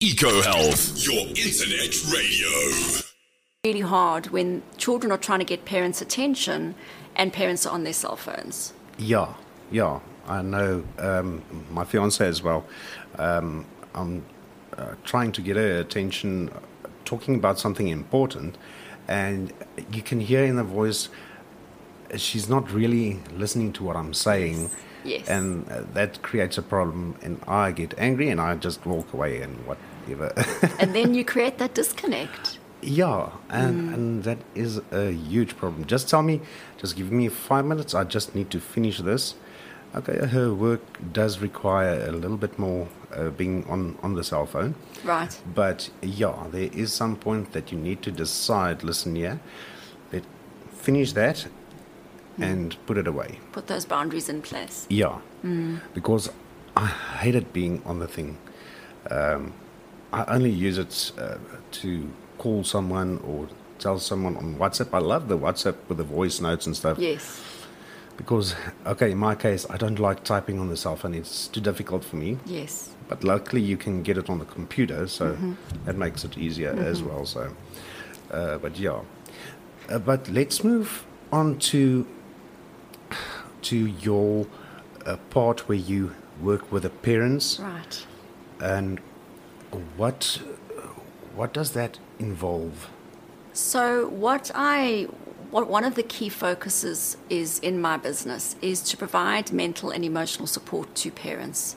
EcoHealth, your internet radio. Really hard when children are trying to get parents' attention and parents are on their cell phones. Yeah, yeah. I know um, my fiance as well. Um, I'm uh, trying to get her attention, uh, talking about something important, and you can hear in the voice she's not really listening to what I'm saying. Yes. And uh, that creates a problem, and I get angry and I just walk away and and then you create that disconnect. Yeah, and, mm. and that is a huge problem. Just tell me, just give me five minutes. I just need to finish this. Okay, her work does require a little bit more uh, being on, on the cell phone. Right. But yeah, there is some point that you need to decide listen, yeah, let finish that mm. and put it away. Put those boundaries in place. Yeah. Mm. Because I hated being on the thing. Um, I only use it uh, to call someone or tell someone on WhatsApp. I love the WhatsApp with the voice notes and stuff. Yes because okay in my case i don't like typing on the cell phone it's too difficult for me yes but luckily you can get it on the computer so mm-hmm. that makes it easier mm-hmm. as well so uh, but yeah uh, but let's move on to to your uh, part where you work with the parents right and what what does that involve so what i what one of the key focuses is in my business is to provide mental and emotional support to parents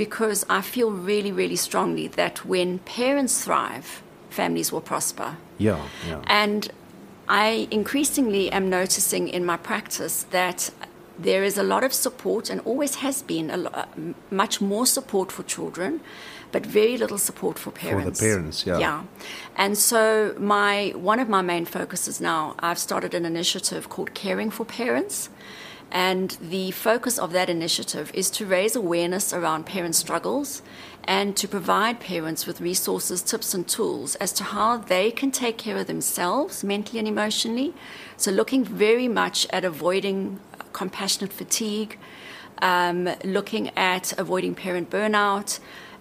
because I feel really, really strongly that when parents thrive, families will prosper. Yeah, yeah. And I increasingly am noticing in my practice that there is a lot of support and always has been a lot, much more support for children but very little support for parents. For the parents, yeah. Yeah. And so my one of my main focuses now, I've started an initiative called Caring for Parents. And the focus of that initiative is to raise awareness around parent struggles and to provide parents with resources, tips, and tools as to how they can take care of themselves mentally and emotionally. So, looking very much at avoiding compassionate fatigue, um, looking at avoiding parent burnout,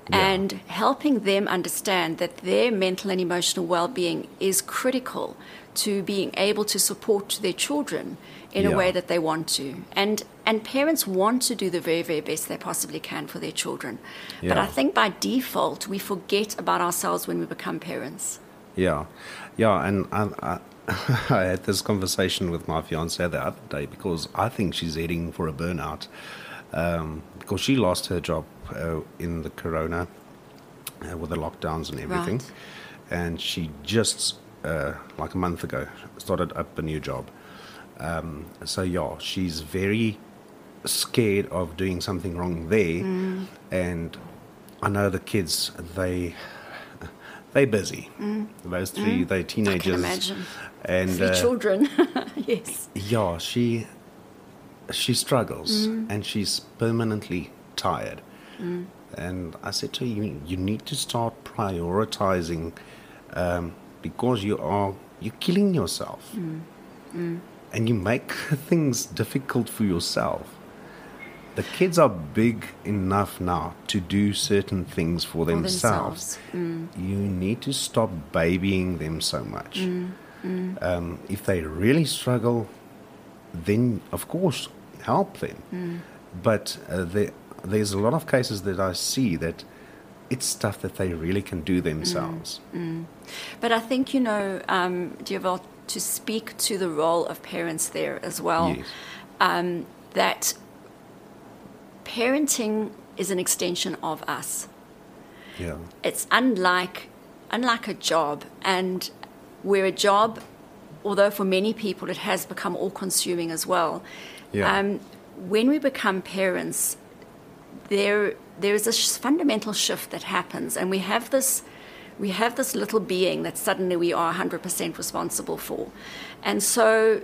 yeah. and helping them understand that their mental and emotional well-being is critical to being able to support their children in yeah. a way that they want to and and parents want to do the very very best they possibly can for their children yeah. but i think by default we forget about ourselves when we become parents yeah yeah and I, I, I had this conversation with my fiance the other day because i think she's heading for a burnout um, because she lost her job uh, in the corona uh, with the lockdowns and everything. Right. And she just, uh, like a month ago, started up a new job. Um, so, yeah, she's very scared of doing something wrong there. Mm. And I know the kids, they. They're busy. Mm. Those three, mm. they're teenagers. I can imagine. And three uh, children. yes. Yeah, she she struggles mm. and she's permanently tired. Mm. And I said to her, you, you need to start prioritizing um, because you are you're killing yourself, mm. Mm. and you make things difficult for yourself. The kids are big enough now to do certain things for, for themselves. themselves. Mm. You need to stop babying them so much. Mm. Um, if they really struggle, then of course help them. But uh, the there's a lot of cases that I see that it's stuff that they really can do themselves. Mm, mm. But I think, you know, um, Dewald, to speak to the role of parents there as well, yes. um, that parenting is an extension of us. Yeah. It's unlike unlike a job and where a job although for many people it has become all consuming as well. Yeah. Um, when we become parents, there there is a fundamental shift that happens, and we have this we have this little being that suddenly we are 100% responsible for, and so.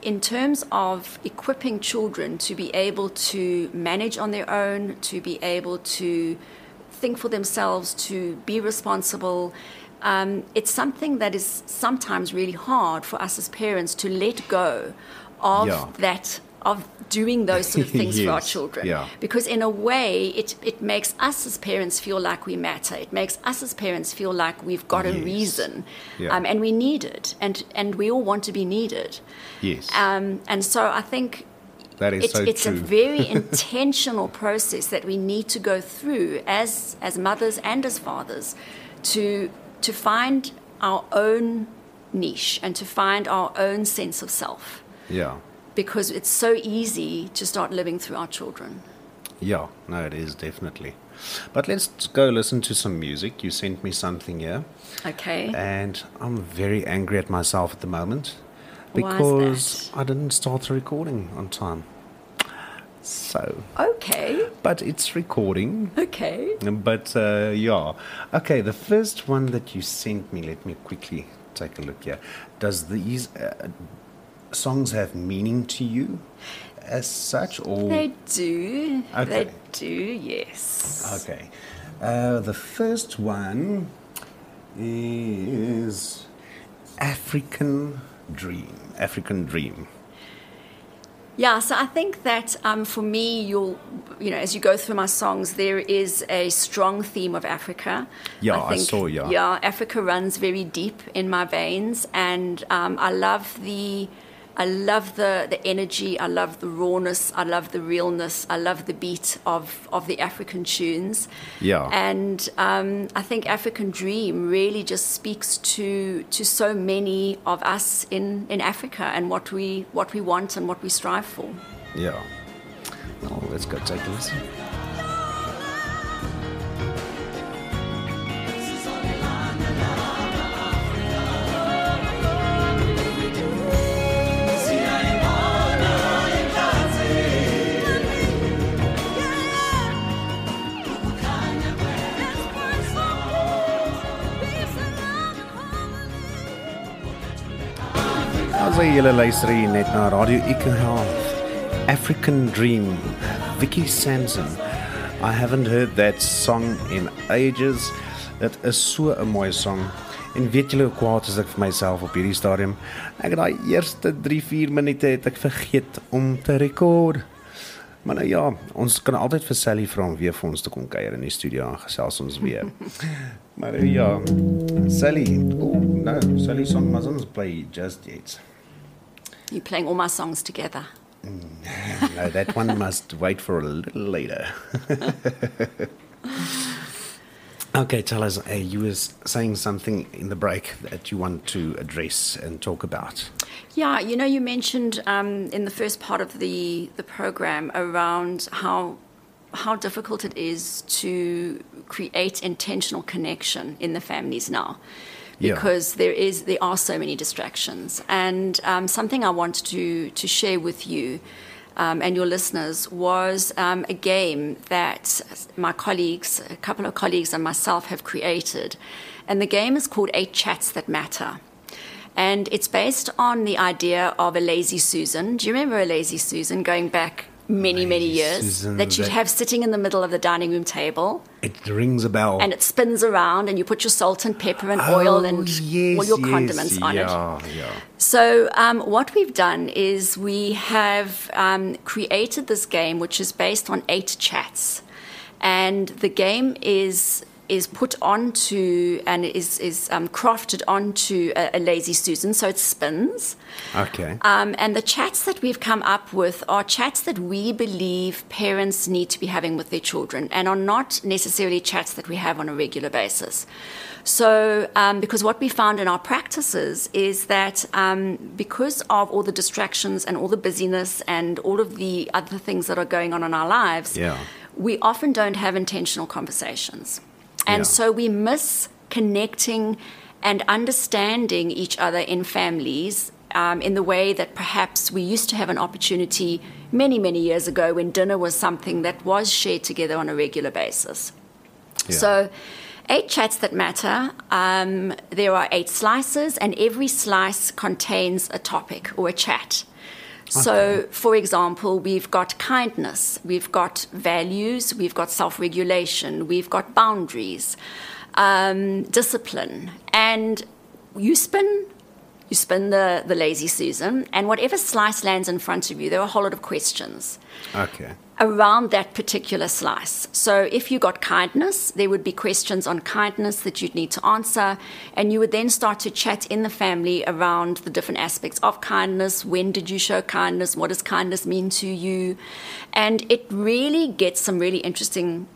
In terms of equipping children to be able to manage on their own, to be able to think for themselves, to be responsible, um, it's something that is sometimes really hard for us as parents to let go of yeah. that of doing those sort of things for our children. yeah. Because in a way, it, it makes us as parents feel like we matter. It makes us as parents feel like we've got a reason, Yeah. um, and we need it, and and we all want to be needed. Yes, Um, and so I think that is it's, so it's a very intentional process that we need to go through as as mothers and as fathers to to find our own niche and to find our own sense of self yeah, because it's so easy to start living through our children. yeah. No, it is definitely. But let's go listen to some music. You sent me something here. Okay. And I'm very angry at myself at the moment because? I didn't start the recording on time. So, Okay. but it's recording. Okay. But uh, yeah, okay. The first one that you sent me, let me quickly take a look here. Does these uh, songs have meaning to you, as such, or They do. Okay. They do. Yes. okay? Uh, the first one is African Dream. African Dream. Yeah, so I think that um, for me, you'll, you know, as you go through my songs, there is a strong theme of Africa. Yeah, I saw, yeah. Yeah, Africa runs very deep in my veins, and um, I love the, I love the the energy. I love the rawness. I love the realness. I love the beat of of the African tunes. Yeah. And um, I think African Dream really just speaks to to so many of us in, in Africa and what we what we want and what we strive for. Yeah. Well, let's go take a listen. As julle luister hier net na Radio Ekenhalf. African Dream, Vicky Sanson. I haven't heard that song in ages. Dit is so 'n mooi song. En weet julle hoe kwaad is ek vir myself op hierdie stadium? Ek het daai eerste 3-4 minute het ek vergeet om te rekord. Maar nou ja, ons kan altyd vir Sally vra om weer vir ons te kom kuier in die studio en gesels ons weer. maar nou ja, Sally, oh no, Sally song mustn't play just yet. You're playing all my songs together. no, that one must wait for a little later. okay, tell us. Uh, you were saying something in the break that you want to address and talk about. Yeah, you know, you mentioned um, in the first part of the the program around how how difficult it is to create intentional connection in the families now. Yeah. Because there is there are so many distractions, and um, something I wanted to to share with you um, and your listeners was um, a game that my colleagues, a couple of colleagues, and myself have created, and the game is called Eight Chats That Matter. And it's based on the idea of a lazy Susan. Do you remember a lazy Susan going back many, many years? Susan, that you'd that- have sitting in the middle of the dining room table It rings a bell. and it spins around and you put your salt and pepper and oil Oh, and yes, all your yes, condiments on it. yeah, Yeah, So, um, what we've done is we have um, created this game which is based on eight chats. And the game is is put onto and is, is um, crafted onto a, a lazy Susan, so it spins. Okay. Um, and the chats that we've come up with are chats that we believe parents need to be having with their children and are not necessarily chats that we have on a regular basis. So, um, because what we found in our practices is that um, because of all the distractions and all the busyness and all of the other things that are going on in our lives, Yeah. we often don't have intentional conversations. And Yeah. so we miss connecting and understanding each other in families um, in the way that perhaps we used to have an opportunity many, many years ago when dinner was something that was shared together on a regular basis. Yeah. So, eight chats that matter. Um, there are eight slices, and every slice contains a topic or a chat. So, for example, we've got kindness, we've got values, we've got self regulation, we've got boundaries, um, discipline. And you spin you spin the, the lazy Susan, and whatever slice lands in front of you, there are a whole lot of questions Okay. Around that particular slice. So if you got kindness, there would be questions on kindness that you'd need to answer, and you would then start to chat in the family around the different aspects of kindness. When did you show kindness? What does kindness mean to you? And it really gets some really interesting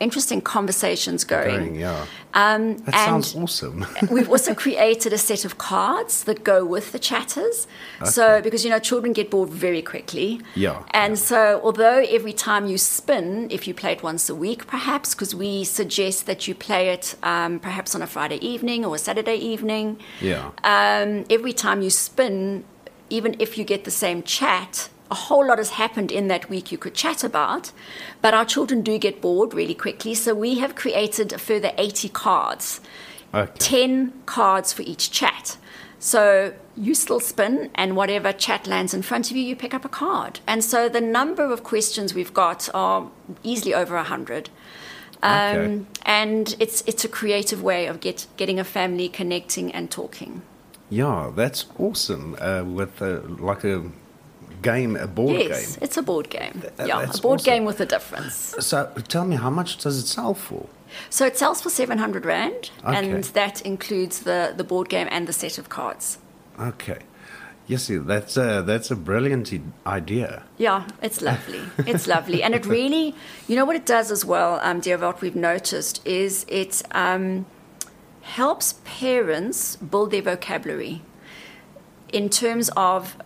interesting conversations going. Going, yeah. Um, That and sounds awesome. We've also created a set of cards that go with the chatters. So, because you know, children get bored very quickly. Yeah, And yeah. so, although every time you spin, if you play it once a week, perhaps, because we suggest that you play it um, perhaps on a Friday evening or a Saturday evening, yeah. um, every time you spin, even if you get the same chat, a whole lot has happened in that week you could chat about. But our children do get bored really quickly. So we have created a further 80 cards, Okay. 10 cards for each chat. So you still spin, and whatever chat lands in front of you, you pick up a card. And so the number of questions we've got are easily over 100. Um, Okay. And it's, it's a creative way of get, getting a family connecting and talking. Yeah, that's awesome. Uh, with uh, like a game, a board yes, game. it's a board game. Th- yeah, a board awesome. game with a difference. So tell me, how much does it sell for? So it sells for 700 Rand, and that includes the, the board game and the set of cards. Okay. Yes, that's a, that's a brilliant idea. Yeah, it's lovely. It's lovely. And it really, you know what it does as well, um, dear, what we've noticed is it um, helps parents build their vocabulary in terms of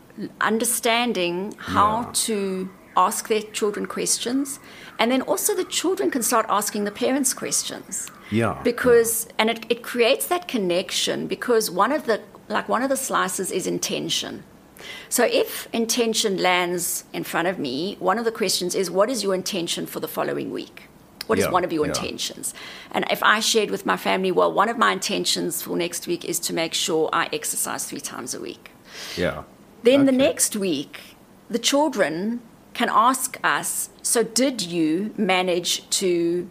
understanding how Yeah. to ask their children questions. And then also the children can start asking the parents questions. Yeah, Because, and it, it creates that connection because one of the, like one of the slices is intention. So if intention lands in front of me, one of the questions is, what is your intention for the following week? What is Yeah, one of your yeah. intentions? And if I shared with my family, well, one of my intentions for next week is to make sure I exercise three times a week. Yeah. Then the next week, the children can ask us, so did you manage to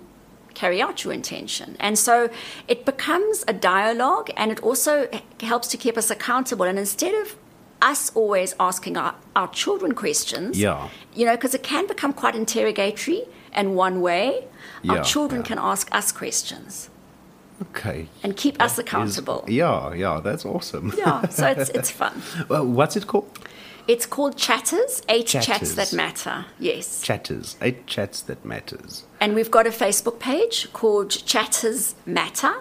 carry out your intention? And so it becomes a dialogue and it also helps to keep us accountable. And instead of us always asking our, our children questions, Yeah. you know, because it can become quite interrogatory and one way, Yeah, our children yeah. can ask us questions Okay. and keep us Is- accountable. yeah, yeah, that's awesome. yeah, so it's, it's fun. well, what's it called? It's called Chatters, eight chats that matter. Yes. Chatters. Eight chats that matters. And we've got a Facebook page called Chatters Matter.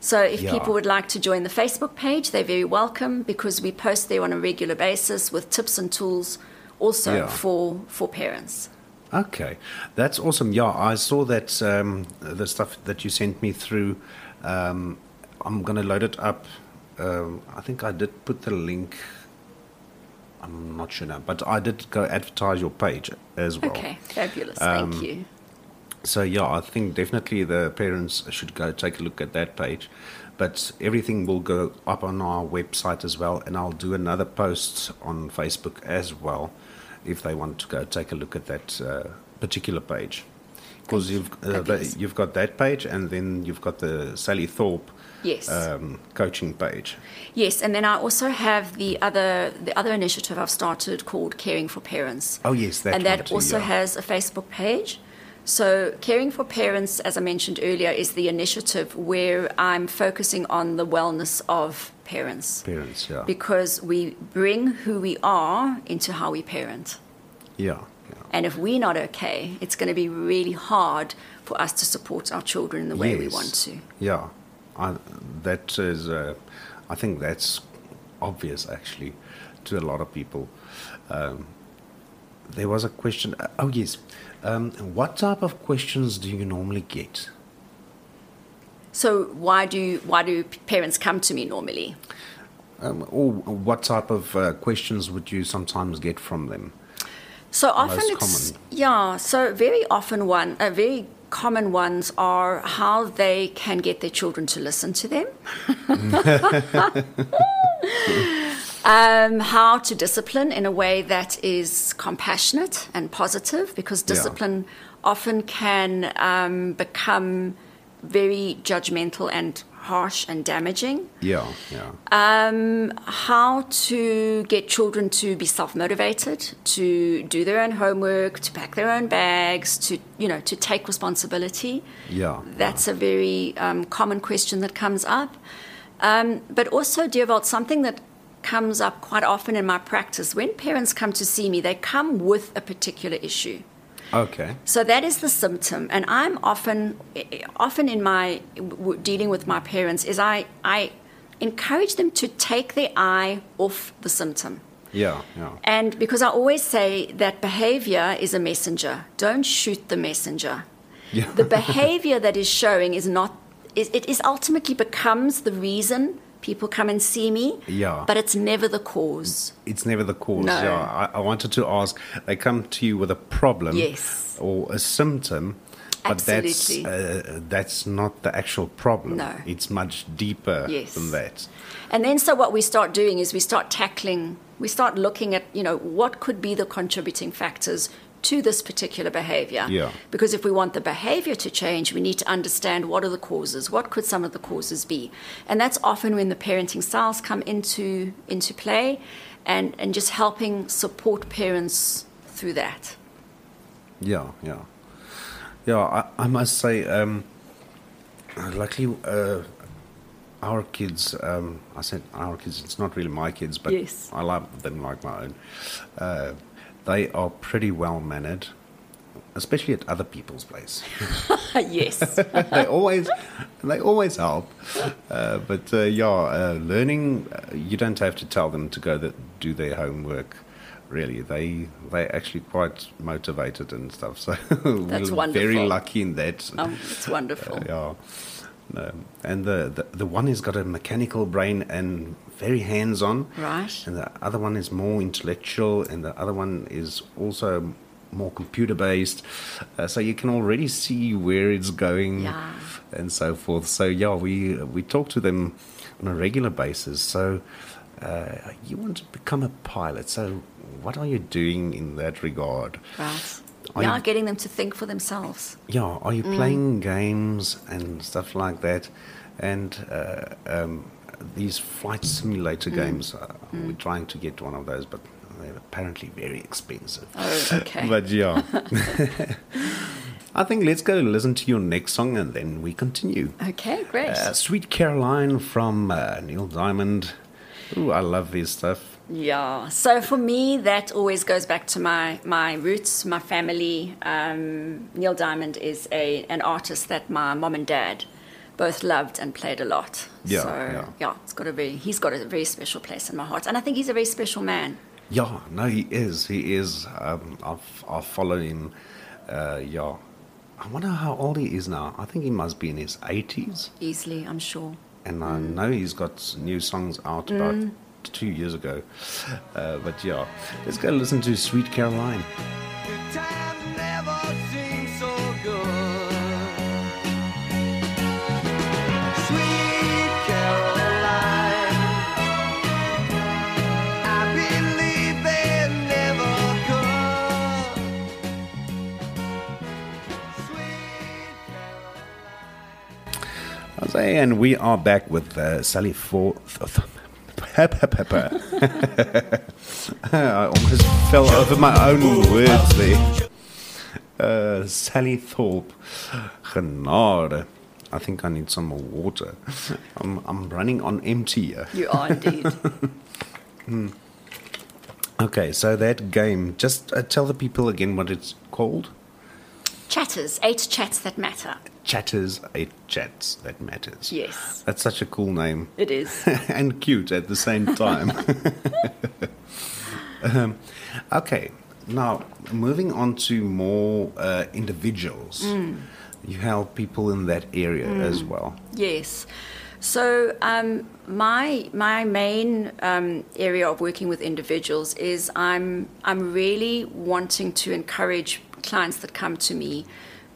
So if Yeah. people would like to join the Facebook page, they're very welcome because we post there on a regular basis with tips and tools also Yeah. for, for parents. Okay, that's awesome. Yeah, I saw that um, the stuff that you sent me through. Um, I'm gonna load it up. Um, I think I did put the link. I'm not sure now, but I did go advertise your page as well. Okay, fabulous. Um, Thank you. So yeah, I think definitely the parents should go take a look at that page. But everything will go up on our website as well, and I'll do another post on Facebook as well, if they want to go take a look at that uh, particular page. Because you've uh, the, you've got that page, and then you've got the Sally Thorp Yes. um, coaching page. yes, and then I also have the other the other initiative I've started called Caring for Parents. Oh yes, that and that too, also yeah. has a Facebook page. So, Caring for Parents, as I mentioned earlier, is the initiative where I'm focusing on the wellness of parents parents. Yeah, because we bring who we are into how we parent. yeah. And if we're not okay, it's going to be really hard for us to support our children in the way we want to. Yeah, I, that is. Uh, I think that's obvious actually to a lot of people. Um, there was a question. uh, Oh yes, um, what type of questions do you normally get? So, why do, why do parents come to me normally? Um, or what type of uh, questions would you sometimes get from them? So often it's common? yeah. So very often one, uh, very common ones are how they can get their children to listen to them. um, how to discipline in a way that is compassionate and positive, because Yeah. discipline often can um, become very judgmental and harsh and damaging. Yeah, yeah. Um, how to get children to be self-motivated, to do their own homework, to pack their own bags, to you know, to take responsibility. Yeah, That's a very um, common question that comes up. Um, but also, Dewald, something that comes up quite often in my practice when parents come to see me, they come with a particular issue. Okay. So that is the symptom, and I'm often, often in my dealing with my parents, is I I encourage them to take their eye off the symptom. Yeah, yeah. And because I always say that behavior is a messenger, don't shoot the messenger. Yeah. The behavior that is showing is not, is, it is ultimately becomes the reason people come and see me, Yeah. but it's never the cause. It's never the cause. No. Yeah, I, I wanted to ask. They come to you with a problem, Yes. or a symptom, but Absolutely. that's uh, that's not the actual problem. No. it's much deeper Yes. than that. And then so what we start doing is we start tackling, we start looking at, you know, what could be the contributing factors to this particular behavior. Yeah. Because if we want the behavior to change, we need to understand what are the causes, what could some of the causes be. And that's often when the parenting styles come into into play and, and just helping support parents through that. Yeah, yeah, yeah. I, I must say, um, luckily, uh, our kids. Um, I said our kids. It's not really my kids, but Yes. I love them like my own. Uh, they are pretty well mannered, especially at other people's place. yes. they always, they always help. Uh, but uh, yeah, uh, learning. Uh, you don't have to tell them to go that do their homework. Really, they they actually quite motivated and stuff. So That's we're very lucky in that. um, it's wonderful. Yeah. No. And the, the the one has got a mechanical brain and very hands on. Right. And the other one is more intellectual, and the other one is also more computer based. Uh, so you can already see where it's going Yeah. and so forth. So yeah, we we talk to them on a regular basis. So uh, you want to become a pilot. So what are you doing in that regard? Right. We are Yeah, you- getting them to think for themselves. Yeah, are you playing games and stuff like that? And uh, um, these flight simulator games, uh, we're trying to get one of those, but they're apparently very expensive. Oh, okay. But yeah. I think let's go listen to your next song and then we continue. Okay, great. Uh, Sweet Caroline from uh, Neil Diamond. Ooh, I love this stuff. Yeah. So for me, that always goes back to my my roots, my family. Um, Neil Diamond is a an artist that my mom and dad both loved and played a lot. Yeah, So yeah. it's got a very he's got a very special place in my heart, and I think he's a very special man. Yeah, no, he is. He is. Um, I've, I've followed him. Uh, yeah. I wonder how old he is now. I think he must be in his 80s. Easily, I'm sure. And I know he's got new songs out about two years ago. Uh, but yeah, let's go listen to Sweet Caroline. Time never seems so good. Sweet Caroline, I believe they never could. Sweet Caroline. Jose, and we are back with uh, Sally Forth. I almost fell over my own words there. Uh, Sally Thorp. Genade. I think I need some more water. I'm, I'm running on empty here. You are indeed. Okay, so that game, just uh, tell the people again what it's called. Chatters, eight chats that matter. Chatters, eight chats that matters. Yes, That's such a cool name. it is. and cute at the same time. um, okay, now moving on to more uh, individuals. You help people in that area as well. Yes. So um, my my main um, area of working with individuals is I'm I'm really wanting to encourage clients that come to me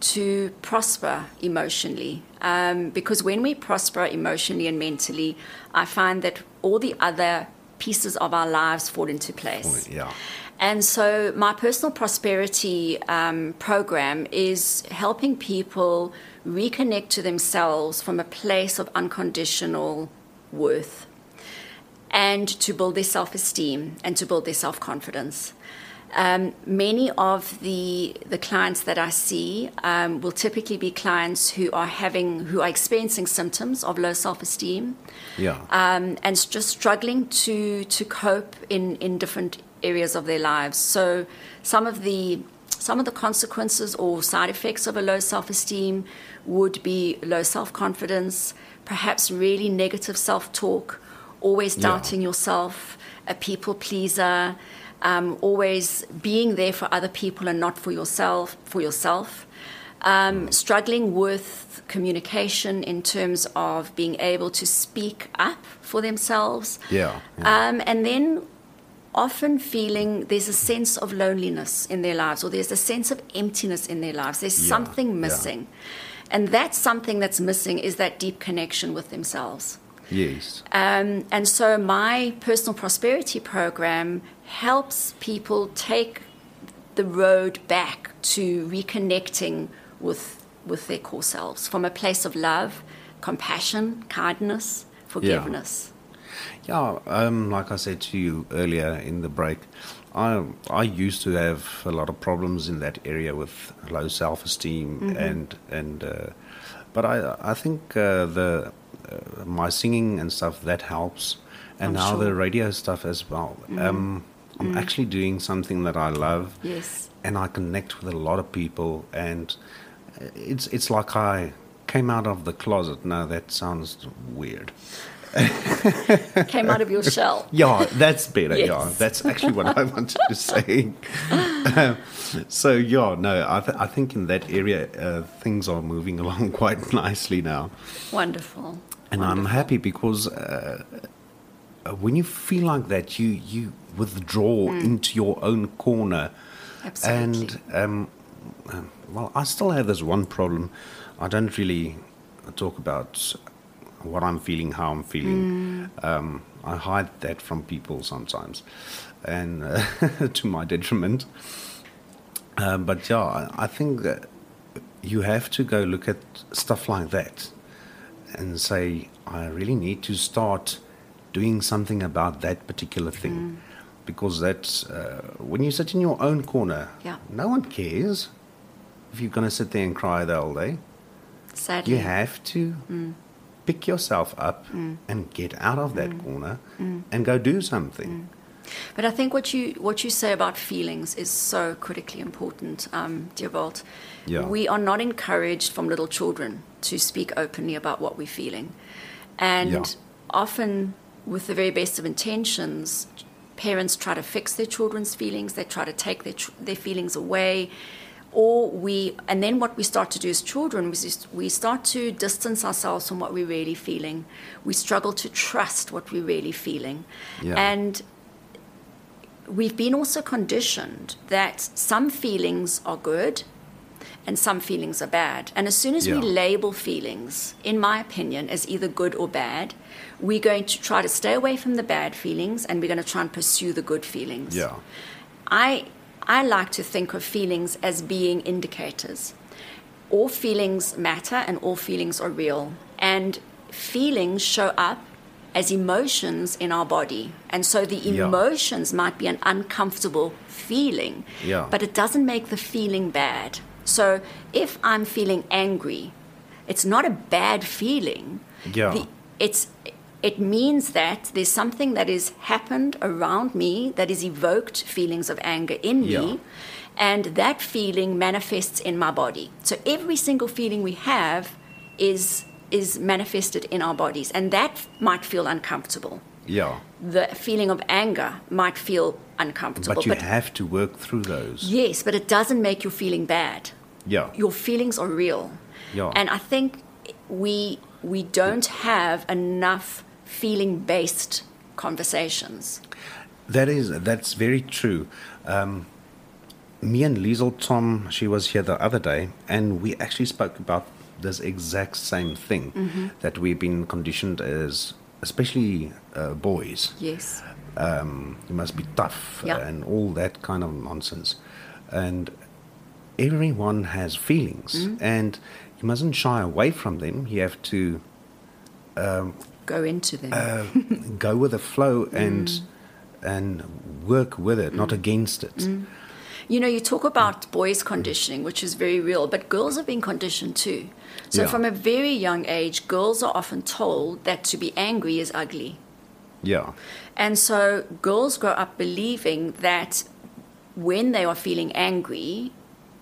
to prosper emotionally um, because when we prosper emotionally and mentally, I find that all the other pieces of our lives fall into place. Yeah. And so, my personal prosperity um, program is helping people reconnect to themselves from a place of unconditional worth and to build their self esteem and to build their self confidence. Um, many of the the clients that I see um, will typically be clients who are having who are experiencing symptoms of low self esteem Yeah. um, and just struggling to to cope in in different areas of their lives. So some of the some of the consequences or side effects of a low self esteem would be low self confidence, perhaps really negative self talk, always Yeah. doubting yourself, a people pleaser, um, always being there for other people and not for yourself for yourself um, struggling with communication in terms of being able to speak up for themselves. Yeah, yeah. Um, and then often feeling there's a sense of loneliness in their lives or there's a sense of emptiness in their lives. There's Yeah, something yeah. missing. And that's something that's missing is that deep connection with themselves. Yes. Um, and so my personal prosperity program helps people take the road back to reconnecting with with their core selves from a place of love, compassion, kindness, forgiveness. Yeah, um, like I said to you earlier in the break, I I used to have a lot of problems in that area with low self esteem Mm-hmm. and and uh, but I I think uh, the uh, my singing and stuff that helps, and I'm now sure. The radio stuff as well. Um, I'm actually doing something that I love, Yes. and I connect with a lot of people, and it's it's like I came out of the closet. Now that sounds weird. Came out of your shell. Yeah, that's better. Yeah, Yes. that's actually what I wanted to say. Um, so yeah, no, I, th- I think in that area uh, things are moving along quite nicely now, Wonderful. And I'm happy because uh, uh, when you feel like that, you you withdraw into your own corner, Mm. Absolutely. and um, um, well, I still have this one problem. I don't really talk about what I'm feeling, how I'm feeling. Um, I hide that from people sometimes, and uh, to my detriment. Um, but yeah, I, I think that you have to go look at stuff like that and say, I really need to start doing something about that particular thing. Mm. Because that's uh, when you sit in your own corner, Yeah. no one cares if you're going to sit there and cry the whole day. Sadly. You have to mm. pick yourself up mm. and get out of that corner and go do something. But I think what you what you say about feelings is so critically important, um, dear Bolt. Yeah. We are not encouraged from little children to speak openly about what we're feeling, and Yeah. often, with the very best of intentions, parents try to fix their children's feelings. They try to take their their feelings away. Or we, and then what we start to do as children is we start to distance ourselves from what we're really feeling. We struggle to trust what we're really feeling. Yeah. And we've been also conditioned that some feelings are good and some feelings are bad. And as soon as we label feelings, in my opinion, as either good or bad, we're going to try to stay away from the bad feelings and we're going to try and pursue the good feelings. Yeah. I I like to think of feelings as being indicators. All feelings matter and all feelings are real. And feelings show up as emotions in our body. And so the Yeah. emotions might be an uncomfortable feeling, Yeah. but it doesn't make the feeling bad. So if I'm feeling angry, it's not a bad feeling. Yeah. The, it's it means that there's something that has happened around me that has evoked feelings of anger in Yeah. me and that feeling manifests in my body so every single feeling we have is is manifested in our bodies and that might feel uncomfortable Yeah. the feeling of anger might feel uncomfortable But you have to work through those. yes but it doesn't make you feeling bad Yeah. your feelings are real. Yeah. And I think we we don't have enough feeling based conversations. That is that's very true. Um, me and Liesel Tom, she was here the other day, and we actually spoke about this exact same thing that we've been conditioned as, especially uh, boys, Yes. um, you must be tough, Yeah. and all that kind of nonsense. And everyone has feelings, Mm-hmm. and you mustn't shy away from them. You have to Go into them. uh, go with the flow and Mm. and work with it, not against it. Mm. You know, you talk mm. about boys conditioning, which is very real, but girls have been conditioned too. So, Yeah. from a very young age, girls are often told that to be angry is ugly. Yeah, And so, girls grow up believing that when they are feeling angry,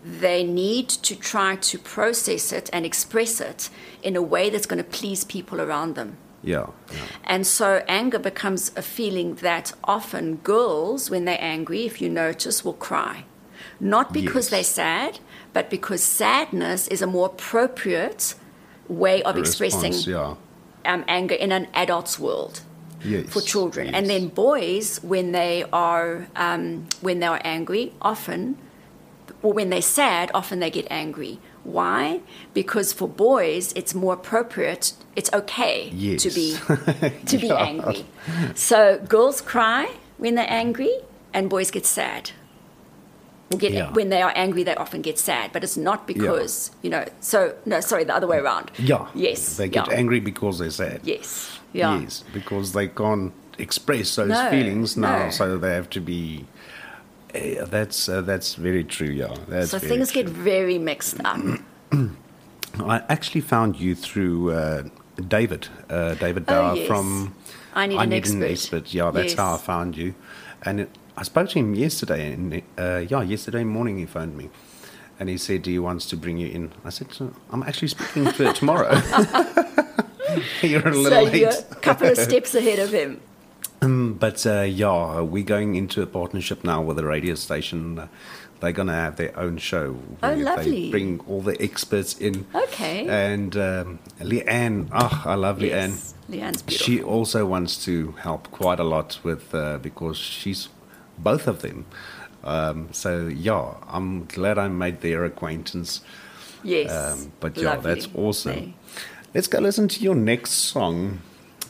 they need to try to process it and express it in a way that's going to please people around them. yeah, yeah. And so anger becomes a feeling that often girls, when they're angry, if you notice, will cry. Not because Yes. they're sad, but because sadness is a more appropriate way of expressing yeah. um, anger in an adult's world Yes, for children. And then boys, when they are um, when they are angry, often, or when they're sad, often they get angry. Why? Because for boys, it's more appropriate. It's okay to be to be angry. So girls cry when they're angry, and boys get sad. Well, get, Yeah. When they are angry, they often get sad, but it's not because you know. So no, sorry, the other way around. Yeah. Yes. They get yeah. angry because they're sad. Yes. Yeah. Yes, because they can't express those No, feelings now, no. so they have to be. eh, that's uh, that's very true. Yeah, that's So things true. get very mixed up. I actually found you through uh, David, uh, David Oh, yes. from I Need an Expert. Yeah, that's how I found you. And it, I spoke to him yesterday, and uh, yeah, yesterday morning he phoned me, and he said he wants to bring you in. I said I'm actually speaking her tomorrow. You're a so little late. you're a couple of steps ahead of him. But uh, yeah, we're going into a partnership now with a radio station. They're going to have their own show. Oh, where They lovely. bring all the experts in. Okay. And um, Leanne, oh, I love Yes, Leanne. Leanne's beautiful. She also wants to help quite a lot with uh, because she's both of them. Um, so yeah, I'm glad I made their acquaintance. yes. Um, but yeah, Lovely. that's awesome. Let's go listen to your next song.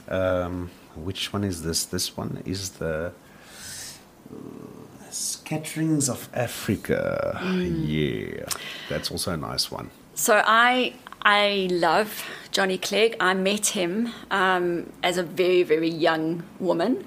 Um, which one is this? This one is the uh, Scatterlings of Africa. Mm. Yeah, that's also a nice one. So I I love Johnny Clegg. I met him um, as a very very young woman,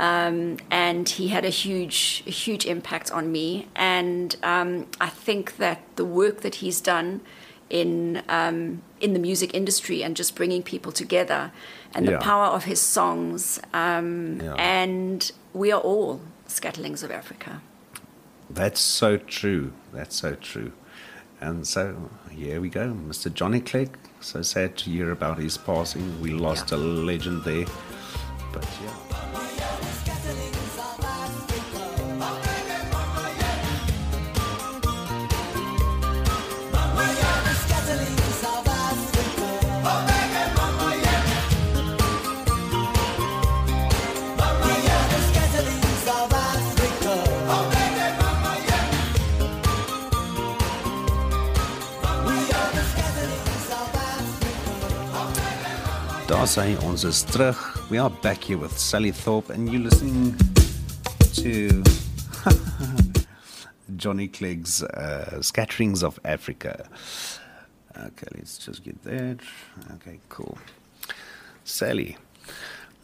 um, and he had a huge huge impact on me. And um, I think that the work that he's done in um, in the music industry and just bringing people together, and the power of his songs, um, Yeah. and we are all scatterlings of Africa. That's so true. That's so true. And so here we go, Mr. Johnny Clegg. So sad to hear about his passing. We lost Yeah. a legend there. But yeah. Daar sê ons is terug. We are back here with Sally Thorp and you're listening to Johnny Clegg's uh, Scatterlings of Africa. Okay, let's just get that. Okay, cool. Sally,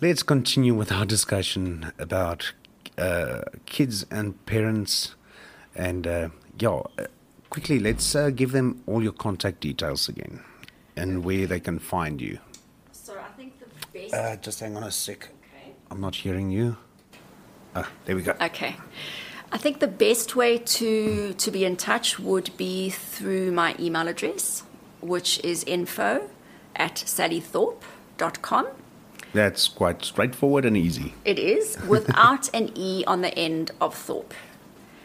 let's continue with our discussion about uh, kids and parents. And uh, yeah, quickly, let's uh, give them all your contact details again and where they can find you. So I think the best. Uh, just hang on a sec. okay. I'm not hearing you. Ah, there we go. Okay. I think the best way to, to be in touch would be through my email address, which is info at sallythorp.com. That's quite straightforward and easy. It is without an E on the end of Thorp.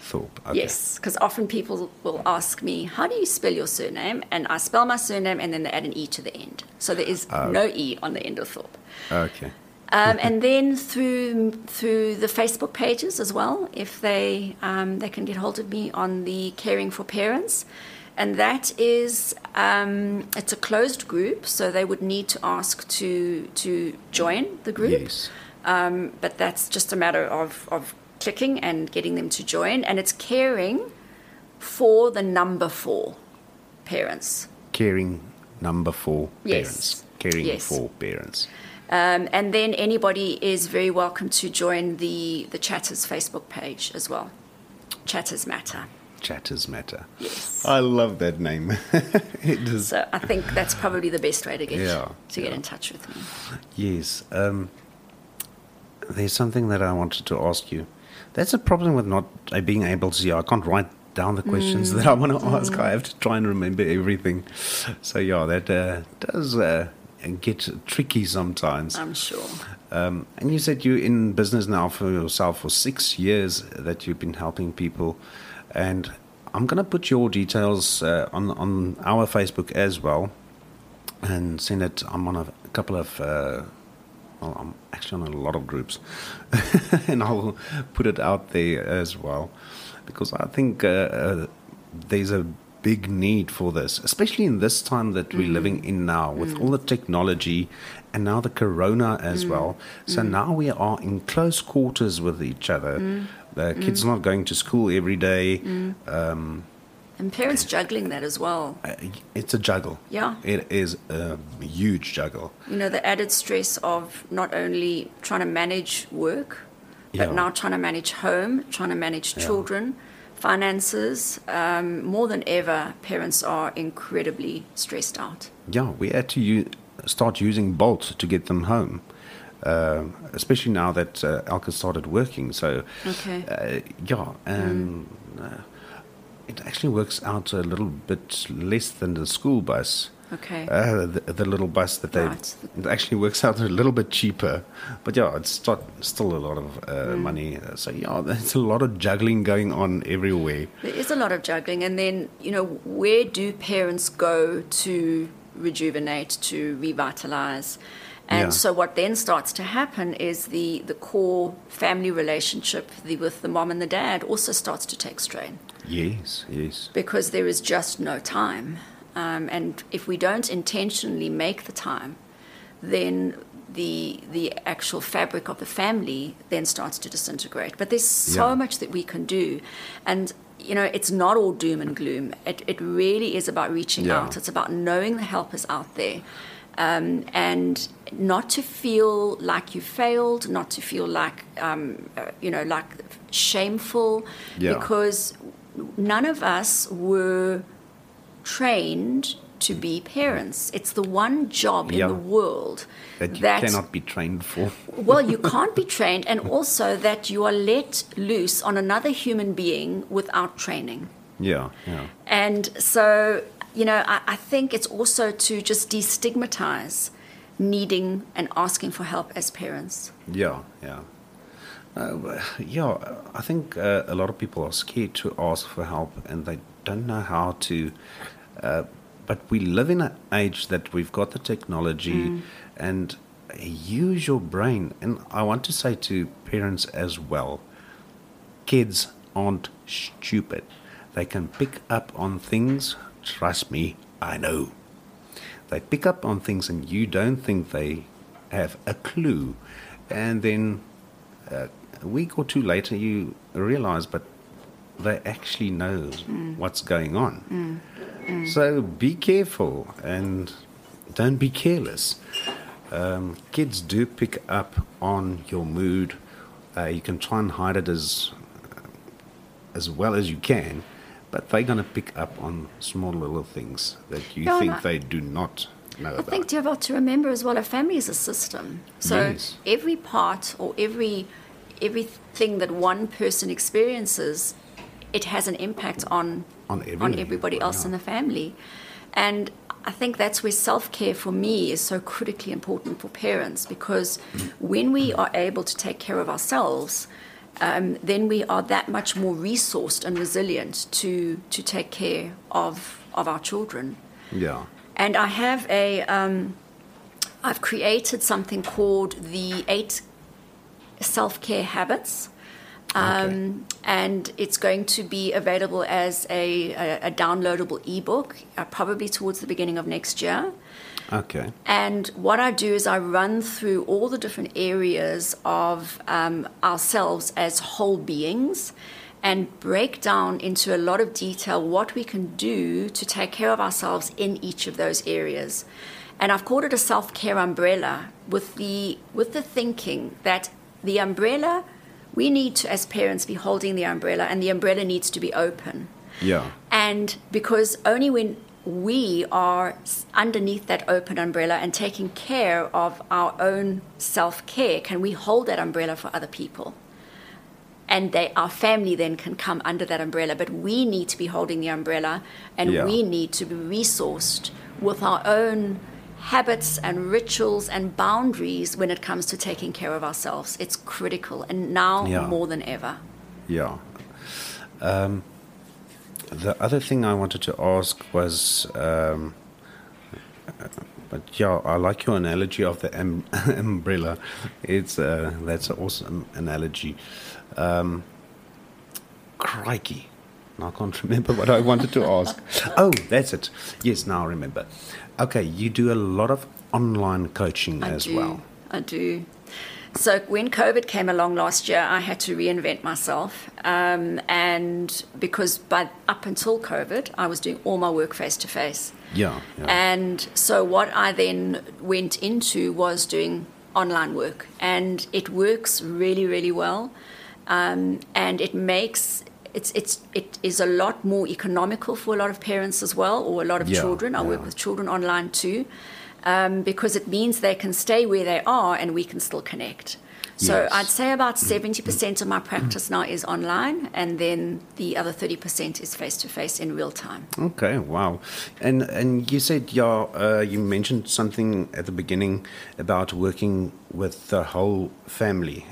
Thorp. Okay. Yes, because often people will ask me, How do you spell your surname? And I spell my surname and then they add an E to the end. So there is no E on the end of Thorp. Okay. Um, and then through through the Facebook pages as well, if they um, they can get hold of me on the Caring for Parents, and that is um, it's a closed group, so they would need to ask to to join the group. Yes. Um, but that's just a matter of, of clicking and getting them to join. And it's caring for the number four parents. Caring number four Yes. parents. Caring Yes. for parents. Um, and then anybody is very welcome to join the, the Chatters Facebook page as well. Chatters Matter. Chatters matter. Yes. I love that name. it is. So I think that's probably the best way to get Yeah, to get in touch with me. Yes. Um, there's something that I wanted to ask you. That's a problem with not uh, being able to see. I can't write down the questions that I want to ask. I have to try and remember everything. So yeah, that uh, does uh, get tricky sometimes. I'm sure. Um, and you said you're in business now for yourself for six years that you've been helping people. And I'm going to put your details uh, on, on our Facebook as well and send it. I'm on a couple of, uh, well, I'm actually on a lot of groups. and I'll put it out there as well because I think uh, uh, there's a big need for this, especially in this time that we're mm-hmm. living in now with mm. all the technology and now the corona as well. Mm. So mm. now we are in close quarters with each other. The kids not going to school every day. Um, And parents juggling that as well. uh, it's a juggle. Yeah. It is a huge juggle. You know, the added stress of not only trying to manage work, but Yeah. now trying to manage home, trying to manage Yeah. children, finances. Um, more than ever, parents are incredibly stressed out. Yeah, we had to u- start using Bolt to get them home, um, especially now that uh, Alka started working. So, Okay. uh, yeah, and uh, it actually works out a little bit less than the school bus. Okay. Uh, the, the little bus that they Right. it actually works out a little bit cheaper, but yeah, it's still, still a lot of uh, Mm. money. Uh, So yeah, there's a lot of juggling going on everywhere. There is a lot of juggling, and then you know, where do parents go to rejuvenate, to revitalize? And Yeah. so, what then starts to happen is the the core family relationship the, with the mom and the dad also starts to take strain Yes, yes, because there is just no time. Um, and if we don't intentionally make the time, then the the actual fabric of the family then starts to disintegrate. But there's so Yeah. much that we can do, and you know it's not all doom and gloom. It it really is about reaching Yeah. out. It's about knowing the help is out there. Um, and not to feel like you failed, not to feel like um, uh, you know like shameful, Yeah. because none of us were trained to be parents. It's the one job Yeah. in the world that you cannot be trained for. well, you can't be trained, and also that you are let loose on another human being without training. Yeah, yeah. And so, you know, I, I think it's also to just destigmatize needing and asking for help as parents. Yeah, yeah. Uh, yeah, I think uh, a lot of people are scared to ask for help and they don't know how to. Uh, but we live in an age that we've got the technology and use your brain. And I want to say to parents as well kids aren't stupid. They can pick up on things. Trust me, I know. They pick up on things and you don't think they have a clue. And then uh, a week or two later, you realize, but they actually know what's going on. So be careful and don't be careless. Um, kids do pick up on your mood. Uh, you can try and hide it as as well as you can, but they're going to pick up on small little things that you and think they do not know I about. think you've got to remember as well, a family is a system. So Yes. every part or every everything that one person experiences, it has an impact on On everyone, everybody else yeah. in the family. And I think that's where self care for me is so critically important for parents because when we are able to take care of ourselves, um, then we are that much more resourced and resilient to to take care of of our children. yeah. And I have a, um, I've created something called the eight self care habits. Um, and it's going to be available as a, a, a downloadable ebook uh, probably towards the beginning of next year. Okay. And what I do is I run through all the different areas of um, ourselves as whole beings and break down into a lot of detail what we can do to take care of ourselves in each of those areas. And I've called it a self-care umbrella with the with the thinking that the umbrella we need to as parents be holding the umbrella and the umbrella needs to be open. Yeah. And because only when we are underneath that open umbrella and taking care of our own self care can we hold that umbrella for other people. And they, our family then can come under that umbrella, but we need to be holding the umbrella and Yeah. we need to be resourced with our own habits and rituals and boundaries when it comes to taking care of ourselves. It's critical, and now Yeah. more than ever. Yeah. Um, the other thing I wanted to ask was, um, but yeah, I like your analogy of the um, umbrella. It's uh, that's an awesome analogy. Um, crikey. Now I can't remember what I wanted to ask. Oh, that's it. Yes, now I remember. Okay, you do a lot of online coaching I as do. well. I do. So when COVID came along last year, I had to reinvent myself, um, and because by up until COVID, I was doing all my work face to face. Yeah, yeah. And so what I then went into was doing online work, and it works really, really well, um, and it makes it's it's it is a lot more economical for a lot of parents as well, or a lot of Yeah, children. I work with children online too, um, because it means they can stay where they are and we can still connect. So Yes. I'd say about seventy percent of my practice now is online, and then the other thirty percent is face to face in real time. Okay, wow. And and you said yeah, uh, you mentioned something at the beginning about working with the whole family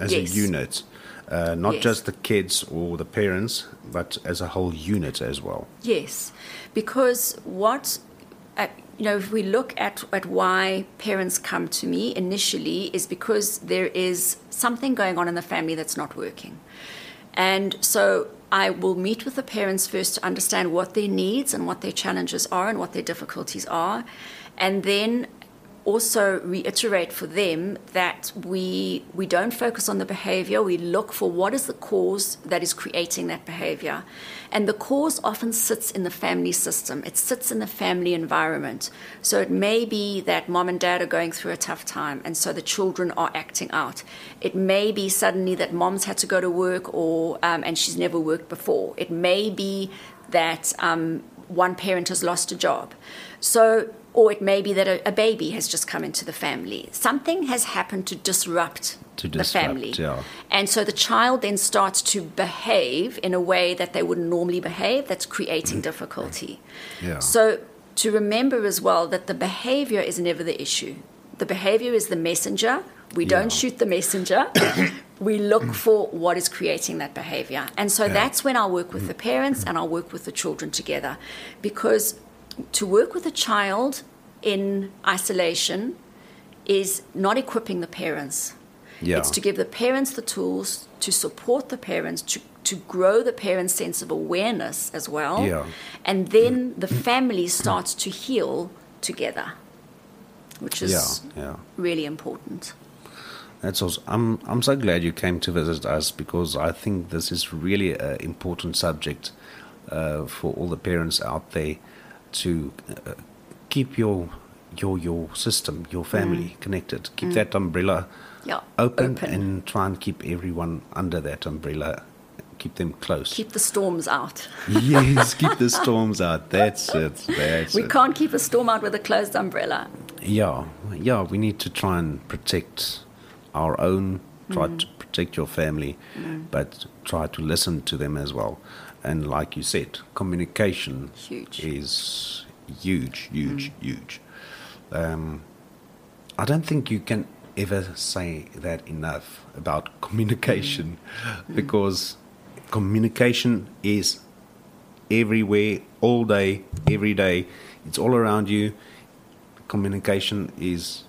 as Yes. a unit, uh, not Yes. just the kids or the parents, but as a whole unit as well. Yes, because what uh, you know, if we look at at why parents come to me initially, is because there is something going on in the family that's not working, and so I will meet with the parents first to understand what their needs and what their challenges are and what their difficulties are, and then also reiterate for them that we we don't focus on the behavior. We look for what is the cause that is creating that behavior. And the cause often sits in the family system. It sits in the family environment. So it may be that mom and dad are going through a tough time and so the children are acting out. It may be suddenly that mom's had to go to work or um, and she's never worked before. It may be that um, one parent has lost a job. So or it may be that a, a baby has just come into the family. Something has happened to disrupt, To the family. yeah. And so the child then starts to behave in a way that they wouldn't normally behave, that's creating mm. difficulty. Yeah. So to remember as well that the behavior is never the issue. The behavior is the messenger. We Yeah. don't shoot the messenger. we look mm. for what is creating that behavior. And so Yeah. that's when I'll work with mm. the parents and I'll work with the children together. Because to work with a child in isolation is not equipping the parents. Yeah. It's to give the parents the tools to support the parents, to, to grow the parents' sense of awareness as well. Yeah. And then the family starts to heal together, which is Yeah, yeah. really important. That's awesome. I'm I'm so glad you came to visit us because I think this is really an important subject uh, for all the parents out there to uh, keep your your your system, your family mm. connected. Keep mm. that umbrella Yeah, open, open. and try and keep everyone under that umbrella. Keep them close. Keep the storms out. yes, keep the storms out. That's it. That's We it. can't keep a storm out with a closed umbrella. Yeah, yeah, we need to try and protect our own, try mm. to protect your family, but try to listen to them as well. And like you said, communication Huge. is huge, huge, mm. huge. Um, I don't think you can ever say that enough about communication mm. Mm. because communication is everywhere, all day, every day. It's all around you. Communication is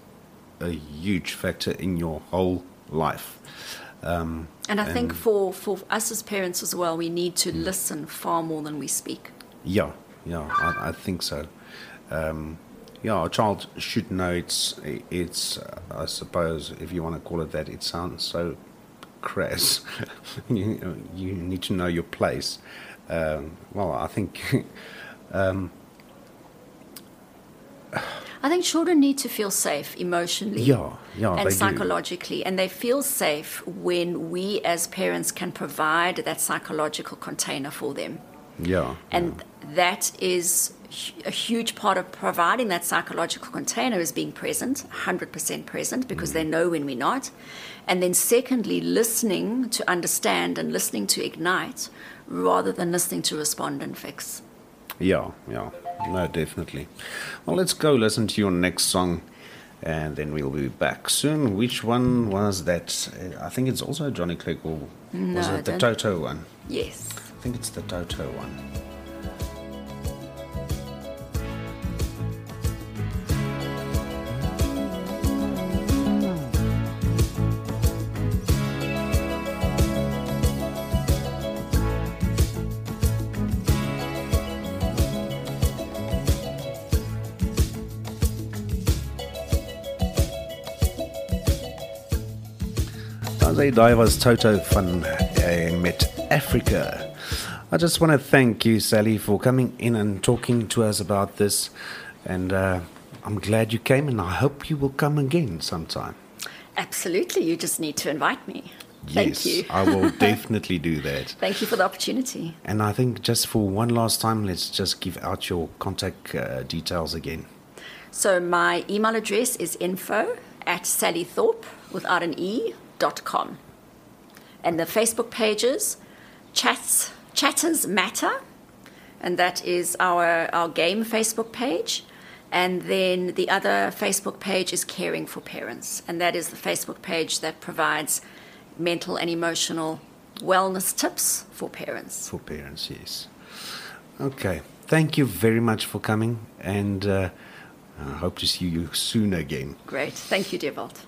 a huge factor in your whole life. Um, And I think for, for us as parents as well, we need Mm. to listen far more than we speak. Yeah, yeah, I, I think so. Um, yeah, a child should know it's it's. Uh, I suppose if you want to call it that, it sounds so crass. you you need to know your place. Um, well, I think. I think children need to feel safe emotionally Yeah, yeah, and they do. psychologically. And they feel safe when we as parents can provide that psychological container for them. yeah, And that is a huge part of providing that psychological container is being present, 100% present, because mm. they know when we're not. And then, secondly, listening to understand and listening to ignite rather than listening to respond and fix. yeah, yeah. No, definitely. Well, let's go listen to your next song, and then we'll be back soon. Which one was that? Uh, I think it's also Johnny Clegg, or was No, it the Toto one? Yes. I think it's the Toto one. Daai was Toto uh, met Africa. I just want to thank you, Sally, for coming in and talking to us about this. And uh, I'm glad you came, and I hope you will come again sometime. Absolutely. You just need to invite me. Thank you. I will definitely do that. Thank you for the opportunity. And I think just for one last time, let's just give out your contact uh, details again. So my email address is info at sallythorp without an e dot com. And the Facebook pages, chats chatters matter, and that is our our game Facebook page. And then the other Facebook page is Caring for Parents, and that is the Facebook page that provides mental and emotional wellness tips for parents. For parents, yes. Okay. Thank you very much for coming, and uh, I hope to see you soon again. Great. Thank you, Dewald.